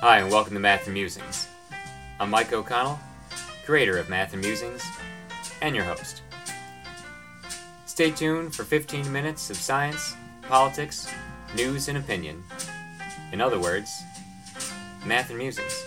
Hi, and welcome to Math and Musings. I'm Mike O'Connell, creator of Math and Musings, and your host. Stay tuned for 15 minutes of science, politics, news, and opinion. In other words, Math and Musings.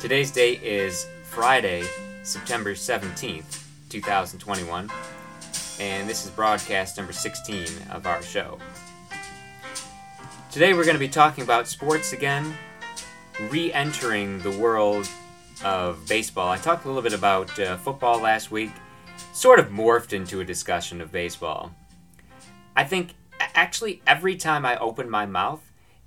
Today's date is Friday, September 17th, 2021, and this is broadcast number 16 of our show. Today we're going to be talking about sports again, re entering the world of baseball. I talked a little bit about uh, football last week, sort of morphed into a discussion of baseball. I think actually every time I open my mouth,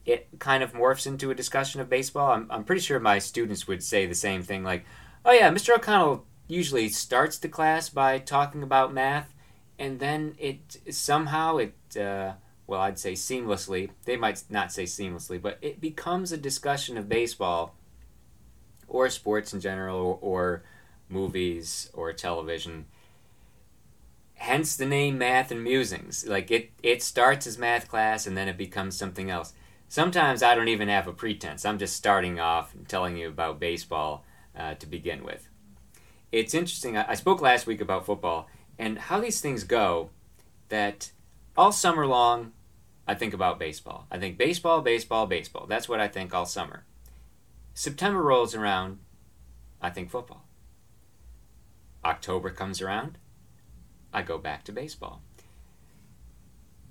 it kind of morphs into a discussion of baseball. I'm, I'm pretty sure my students would say the same thing like, oh yeah, Mr. O'Connell usually starts the class by talking about math, and then it somehow it. Uh, well, I'd say seamlessly. They might not say seamlessly, but it becomes a discussion of baseball or sports in general or, movies or television. Hence the name Math and Musings. Like it, it starts as math class and then it becomes something else. Sometimes I don't even have a pretense. I'm just starting off and telling you about baseball uh, to begin with. It's interesting. I spoke last week about football and how these things go that all summer long I think about baseball. I think baseball, baseball, baseball. That's what I think all summer. September rolls around, I think football. October comes around, I go back to baseball.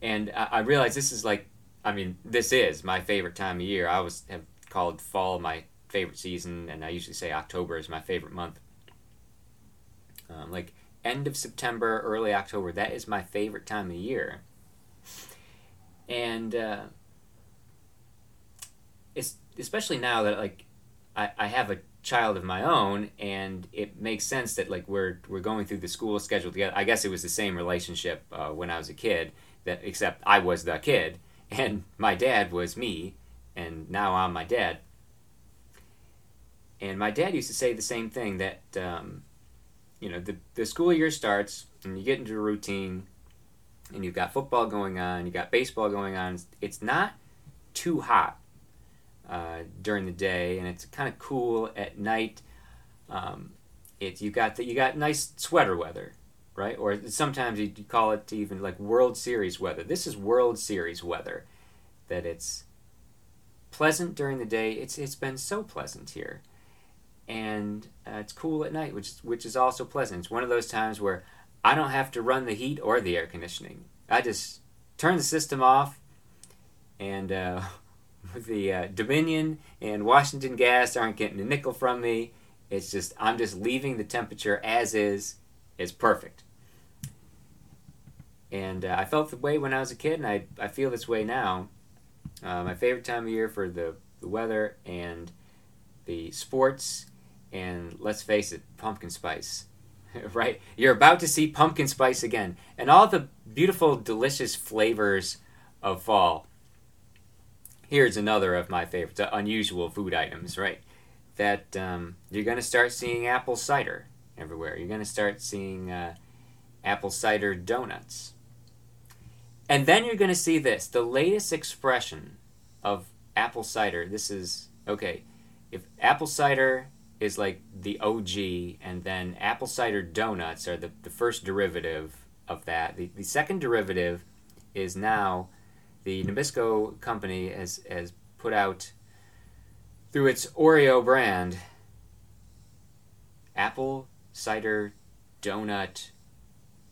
And I, realize this is like, I mean, this is my favorite time of year. I always have called fall my favorite season, and I usually say October is my favorite month. Um, like end of September, early October, that is my favorite time of year and uh, it's especially now that like I, I have a child of my own and it makes sense that like we're we're going through the school schedule together. I guess it was the same relationship uh, when i was a kid that except i was the kid and my dad was me and now i'm my dad. And my dad used to say the same thing that um, you know the, the school year starts and you get into a routine and you've got football going on, you've got baseball going on. It's not too hot uh, during the day, and it's kind of cool at night. Um, it you got the, you got nice sweater weather, right? Or sometimes you call it even like World Series weather. This is World Series weather. That it's pleasant during the day. It's it's been so pleasant here, and uh, it's cool at night, which which is also pleasant. It's one of those times where I don't have to run the heat or the air conditioning. I just turn the system off, and uh, the uh, Dominion and Washington Gas aren't getting a nickel from me. It's just I'm just leaving the temperature as is. It's perfect. And uh, I felt the way when I was a kid, and I, I feel this way now. Uh, my favorite time of year for the, the weather and the sports, and let's face it, pumpkin spice. right? You're about to see pumpkin spice again, and all the beautiful, delicious flavors of fall. Here's another of my favorites, unusual food items, right? That um, you're going to start seeing apple cider everywhere. You're going to start seeing uh, apple cider donuts. And then you're going to see this the latest expression of apple cider. This is okay. If apple cider is like the OG, and then apple cider donuts are the, the first derivative of that. The, the second derivative is now the Nabisco company has, has put out through its Oreo brand apple cider donut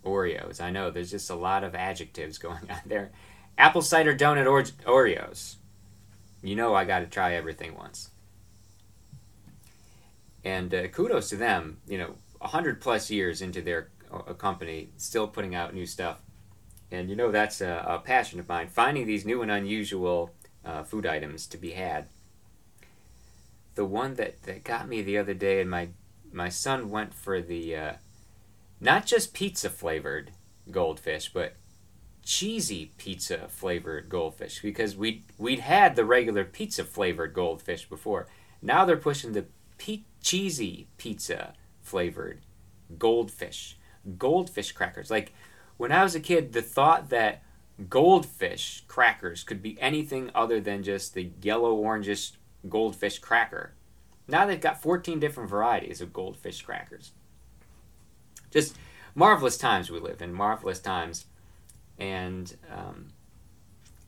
Oreos. I know there's just a lot of adjectives going on there. Apple cider donut or- Oreos. You know I got to try everything once and uh, kudos to them. You know, hundred plus years into their uh, company, still putting out new stuff, and you know that's a, a passion of mine. Finding these new and unusual uh, food items to be had. The one that, that got me the other day, and my my son went for the uh, not just pizza flavored goldfish, but cheesy pizza flavored goldfish because we we'd had the regular pizza flavored goldfish before. Now they're pushing the pe- cheesy pizza flavored goldfish, goldfish crackers. Like when I was a kid, the thought that goldfish crackers could be anything other than just the yellow orangish goldfish cracker. Now they've got 14 different varieties of goldfish crackers. Just marvelous times we live in, marvelous times. And um,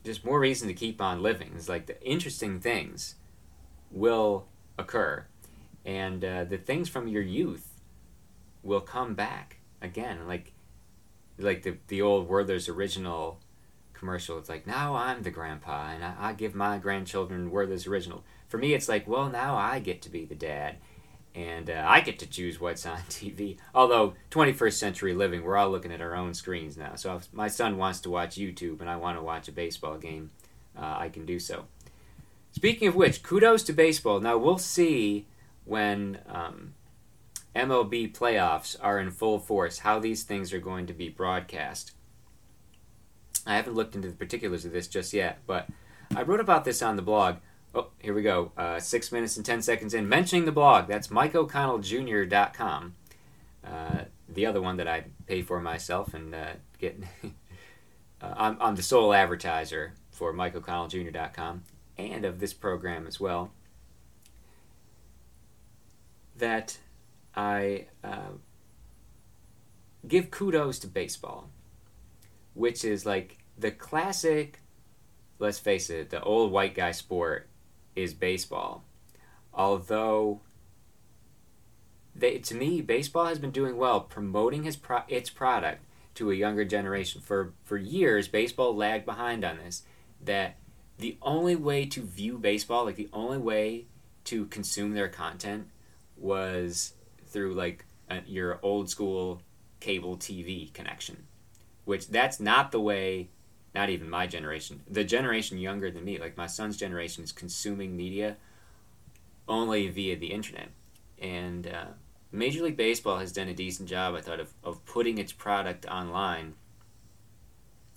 just more reason to keep on living. It's like the interesting things will occur. And uh, the things from your youth will come back again. Like, like the, the old Werther's original commercial. It's like, now I'm the grandpa and I, I give my grandchildren Werther's original. For me, it's like, well, now I get to be the dad and uh, I get to choose what's on TV. Although 21st century living, we're all looking at our own screens now. So if my son wants to watch YouTube and I want to watch a baseball game, uh, I can do so. Speaking of which, kudos to baseball. Now we'll see when um, MLB playoffs are in full force how these things are going to be broadcast. I haven't looked into the particulars of this just yet, but I wrote about this on the blog. Oh, here we go. Uh, six minutes and ten seconds in. Mentioning the blog. That's MikeO'ConnellJr.com. Uh, the other one that I pay for myself and uh, get. uh, I'm, I'm the sole advertiser for MikeO'ConnellJr.com and of this program as well. That I uh, give kudos to baseball, which is like the classic. Let's face it, the old white guy sport is baseball. Although they, to me, baseball has been doing well promoting his pro- its product to a younger generation. For for years, baseball lagged behind on this. That the only way to view baseball, like the only way to consume their content, was through like a, your old school cable TV connection, which that's not the way not even my generation, the generation younger than me, like my son's generation, is consuming media only via the internet. And uh, Major League Baseball has done a decent job, I thought, of, of putting its product online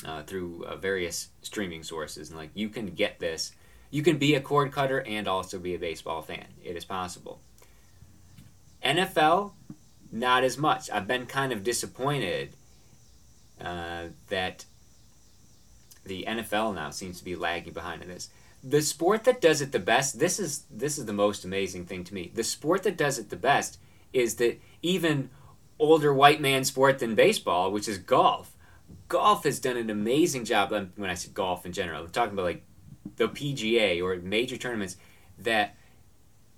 uh, through uh, various streaming sources. And like, you can get this. You can be a cord cutter and also be a baseball fan. It is possible. NFL, not as much. I've been kind of disappointed uh, that the NFL now seems to be lagging behind in this. The sport that does it the best, this is this is the most amazing thing to me. The sport that does it the best is that even older white man sport than baseball, which is golf. Golf has done an amazing job. When I say golf in general, I'm talking about like the PGA or major tournaments that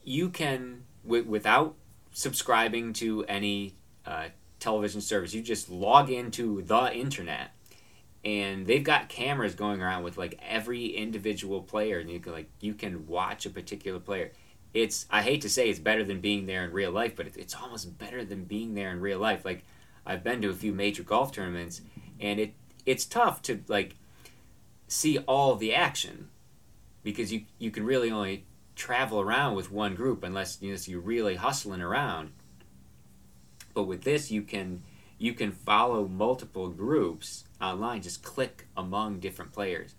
you can, w- without subscribing to any uh, television service, you just log into the internet and they've got cameras going around with like every individual player and you can like you can watch a particular player. It's i hate to say it's better than being there in real life but it's almost better than being there in real life. Like i've been to a few major golf tournaments and it it's tough to like see all the action because you you can really only travel around with one group unless you know, you're really hustling around but with this you can you can follow multiple groups online. Just click among different players.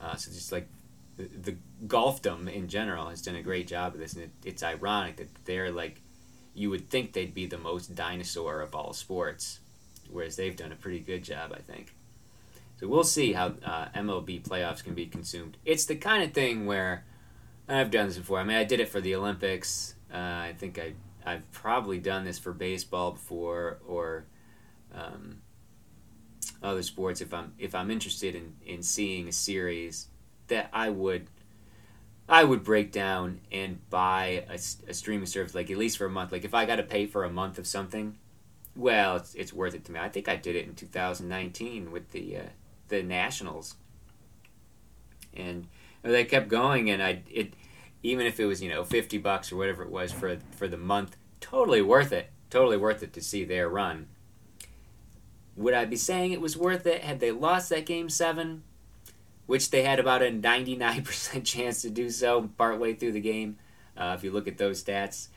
Uh, so just like the, the golfdom in general has done a great job of this, and it, it's ironic that they're like you would think they'd be the most dinosaur of all sports, whereas they've done a pretty good job, I think. So we'll see how uh, MLB playoffs can be consumed. It's the kind of thing where I've done this before. I mean, I did it for the Olympics. Uh, I think I I've probably done this for baseball before, or um, other sports if I'm if I'm interested in, in seeing a series that I would I would break down and buy a, a streaming service like at least for a month like if I got to pay for a month of something well it's, it's worth it to me I think I did it in 2019 with the uh, the Nationals and they kept going and I it even if it was you know 50 bucks or whatever it was for for the month totally worth it totally worth it to see their run would I be saying it was worth it had they lost that game seven? Which they had about a 99% chance to do so partway through the game. Uh, if you look at those stats,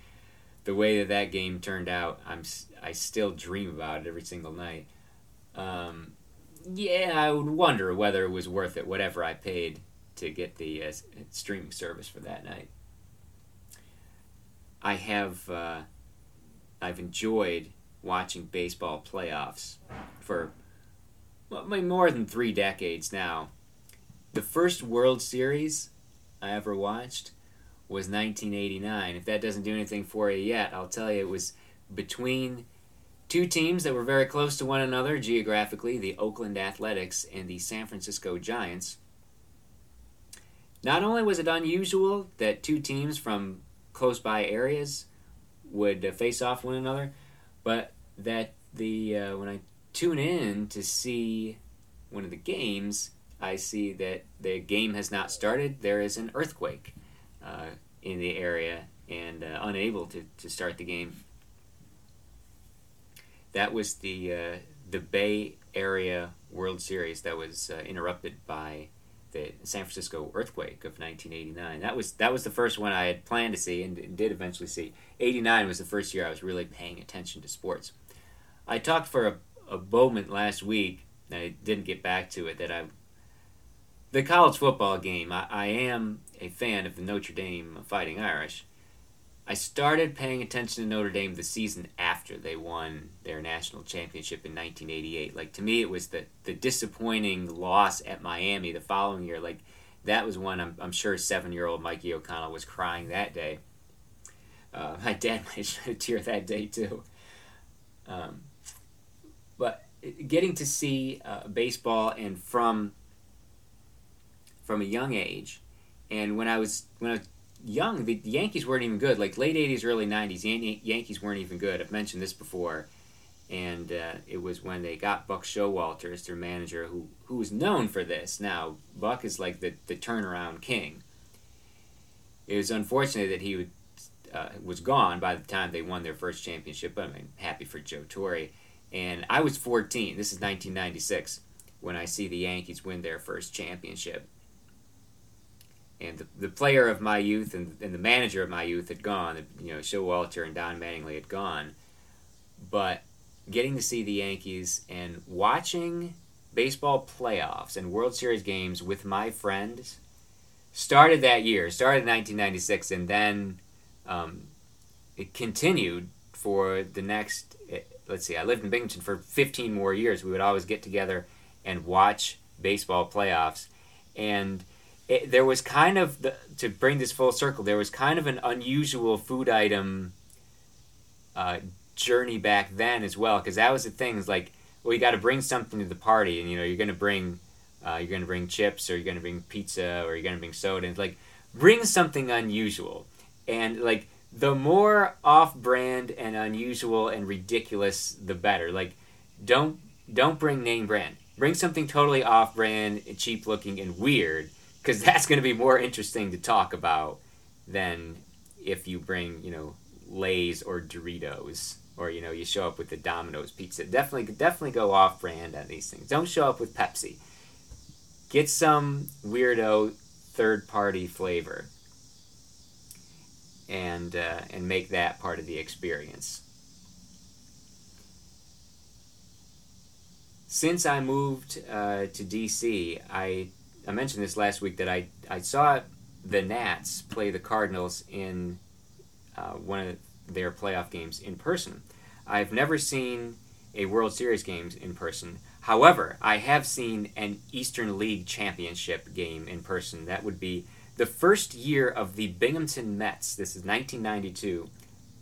the way that that game turned out, I'm I still dream about it every single night. Um, yeah, I would wonder whether it was worth it, whatever I paid to get the uh, streaming service for that night. I have uh, I've enjoyed watching baseball playoffs for well, more than three decades now. The first World Series I ever watched was 1989. If that doesn't do anything for you yet, I'll tell you it was between two teams that were very close to one another geographically the Oakland Athletics and the San Francisco Giants. Not only was it unusual that two teams from close by areas would uh, face off one another, but that the uh, when I tune in to see one of the games, I see that the game has not started. There is an earthquake uh, in the area and uh, unable to, to start the game. That was the uh, the Bay Area World Series that was uh, interrupted by the San Francisco earthquake of 1989. That was that was the first one I had planned to see and, and did eventually see. 89 was the first year I was really paying attention to sports. I talked for a, a moment last week. I didn't get back to it. That I the college football game. I, I am a fan of the Notre Dame Fighting Irish. I started paying attention to Notre Dame the season after they won their national championship in 1988. Like to me, it was the the disappointing loss at Miami the following year. Like that was when I'm, I'm sure seven year old Mikey O'Connell was crying that day. Uh, my dad might shed a tear that day too. Um, but getting to see uh, baseball and from from a young age, and when I was when I was young, the, the Yankees weren't even good. Like late '80s, early '90s, Yan- Yankees weren't even good. I've mentioned this before, and uh, it was when they got Buck Showalter as their manager, who who was known for this. Now Buck is like the the turnaround king. It was unfortunate that he would, uh, was gone by the time they won their first championship. But I mean, happy for Joe Torre. And I was 14. This is 1996 when I see the Yankees win their first championship and the, the player of my youth and, and the manager of my youth had gone. You know, Showalter and Don Mattingly had gone, but getting to see the Yankees and watching baseball playoffs and World Series games with my friends started that year. Started in 1996, and then um, it continued for the next. Eh, let's see, I lived in Binghamton for 15 more years. We would always get together and watch baseball playoffs, and it, there was kind of the, to bring this full circle. There was kind of an unusual food item uh, journey back then as well, because that was the thing. Is like, well, you got to bring something to the party, and you know, you're gonna bring, uh, you're gonna bring chips, or you're gonna bring pizza, or you're gonna bring soda. And like, bring something unusual, and like the more off-brand and unusual and ridiculous, the better. Like, don't don't bring name brand. Bring something totally off-brand, cheap looking, and weird because that's going to be more interesting to talk about than if you bring you know Lay's or Doritos or you know you show up with the Domino's pizza. Definitely, definitely go off brand on these things. Don't show up with Pepsi. Get some weirdo third party flavor and uh, and make that part of the experience. Since I moved uh, to DC, I I mentioned this last week that I, I saw the Nats play the Cardinals in uh, one of their playoff games in person. I've never seen a World Series games in person. However, I have seen an Eastern League Championship game in person. That would be the first year of the Binghamton Mets. This is 1992.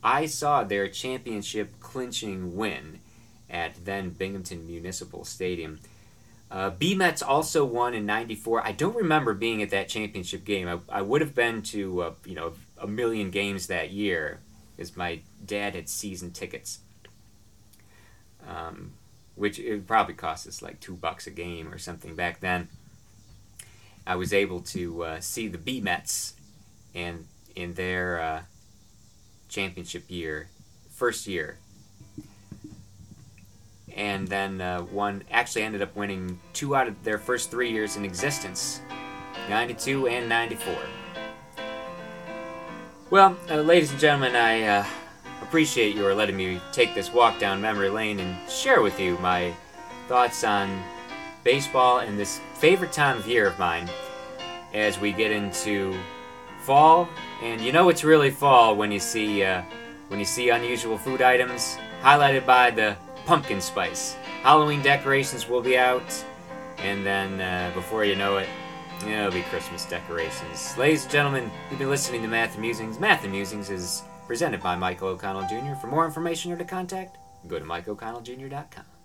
I saw their championship clinching win at then Binghamton Municipal Stadium. Uh, B Mets also won in '94. I don't remember being at that championship game. I, I would have been to uh, you know a million games that year, because my dad had season tickets, um, which it probably cost us like two bucks a game or something back then. I was able to uh, see the B Mets, and in their uh, championship year, first year, and then uh, one actually ended up winning two out of their first three years in existence 92 and 94. Well, uh, ladies and gentlemen, I uh, appreciate your letting me take this walk down memory lane and share with you my thoughts on baseball and this favorite time of year of mine as we get into fall. And you know it's really fall when you see uh, when you see unusual food items highlighted by the pumpkin spice. Halloween decorations will be out, and then uh, before you know it, It'll be Christmas decorations. Ladies and gentlemen, you've been listening to Math and Musings. Math and Musings is presented by Michael O'Connell Jr. For more information or to contact, go to MikeO'ConnellJr.com.